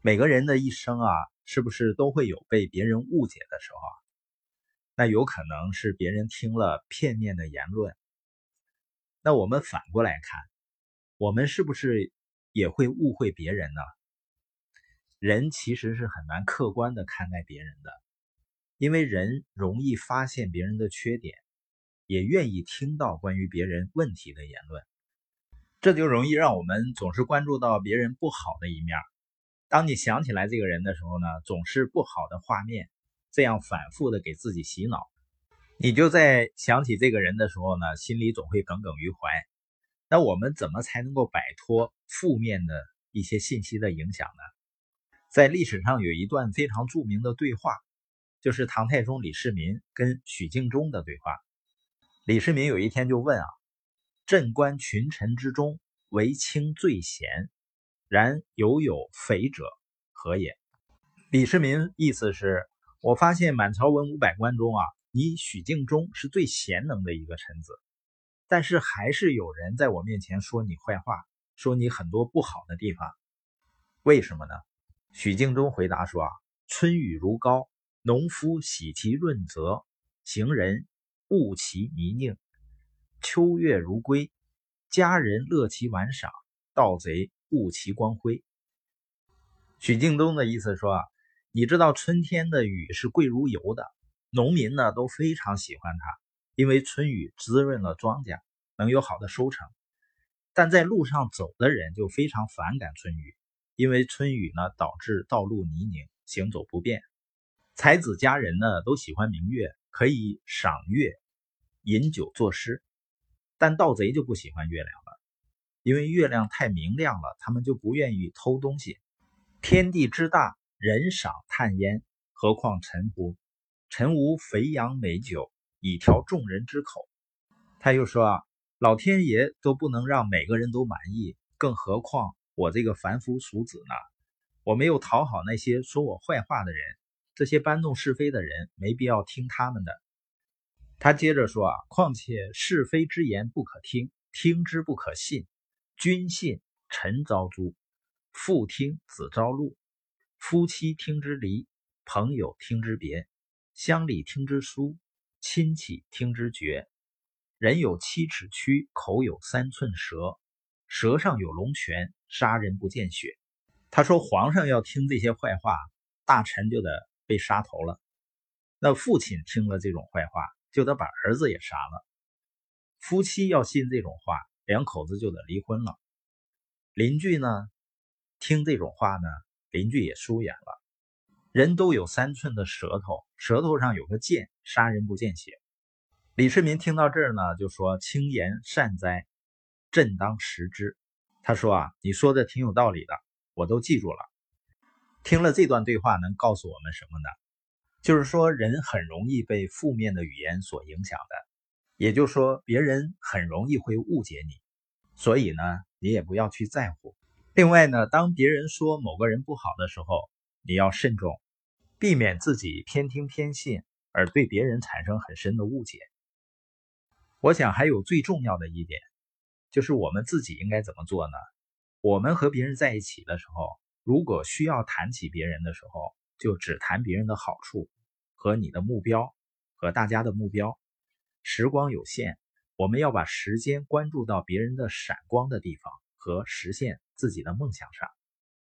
每个人的一生啊，是不是都会有被别人误解的时候？那有可能是别人听了片面的言论。那我们反过来看，我们是不是也会误会别人呢？人其实是很难客观的看待别人的，因为人容易发现别人的缺点，也愿意听到关于别人问题的言论。这就容易让我们总是关注到别人不好的一面。当你想起来这个人的时候呢，总是不好的画面，这样反复的给自己洗脑，你就在想起这个人的时候呢，心里总会耿耿于怀。那我们怎么才能够摆脱负面的一些信息的影响呢？在历史上有一段非常著名的对话，就是唐太宗李世民跟许敬宗的对话。李世民有一天就问啊。朕观群臣之中，唯卿最贤，然犹有匪者，何也？李世民意思是，我发现满朝文武百官中啊，你许敬宗是最贤能的一个臣子，但是还是有人在我面前说你坏话，说你很多不好的地方，为什么呢？许敬宗回答说啊，春雨如膏，农夫喜其润泽，行人恶其泥泞。秋月如归，佳人乐其玩赏，盗贼恶其光辉。许敬东的意思说啊，你知道春天的雨是贵如油的，农民呢都非常喜欢它，因为春雨滋润了庄稼，能有好的收成。但在路上走的人就非常反感春雨，因为春雨呢导致道路泥泞，行走不便。才子佳人呢都喜欢明月，可以赏月、饮酒作诗。但盗贼就不喜欢月亮，因为月亮太明亮了，他们就不愿意偷东西。天地之大，人赏叹焉，何况臣乎？臣无肥羊美酒以调众人之口。他又说啊，老天爷都不能让每个人都满意，更何况我这个凡夫俗子呢？我没有讨好那些说我坏话的人，这些搬弄是非的人，没必要听他们的。他接着说啊，况且是非之言不可听，听之不可信。君信，臣遭诛；父听，子遭戮；夫妻听之离，朋友听之别，乡里听之疏，亲戚听之绝。人有七尺躯，口有三寸舌，舌上有龙泉，杀人不见血。他说，皇上要听这些坏话，大臣就得被杀头了。那父亲听了这种坏话。就得把儿子也杀了。夫妻要信这种话，两口子就得离婚了。邻居呢，听这种话呢，邻居也疏远了。人都有三寸的舌头，舌头上有个剑，杀人不见血。李世民听到这儿呢，就说：“轻言善哉，朕当食之。”他说：“啊，你说的挺有道理的，我都记住了。”听了这段对话，能告诉我们什么呢？就是说，人很容易被负面的语言所影响的，也就是说，别人很容易会误解你，所以呢，你也不要去在乎。另外呢，当别人说某个人不好的时候，你要慎重，避免自己偏听偏信，而对别人产生很深的误解。我想还有最重要的一点，就是我们自己应该怎么做呢？我们和别人在一起的时候，如果需要谈起别人的时候，就只谈别人的好处和你的目标和大家的目标。时光有限，我们要把时间关注到别人的闪光的地方和实现自己的梦想上。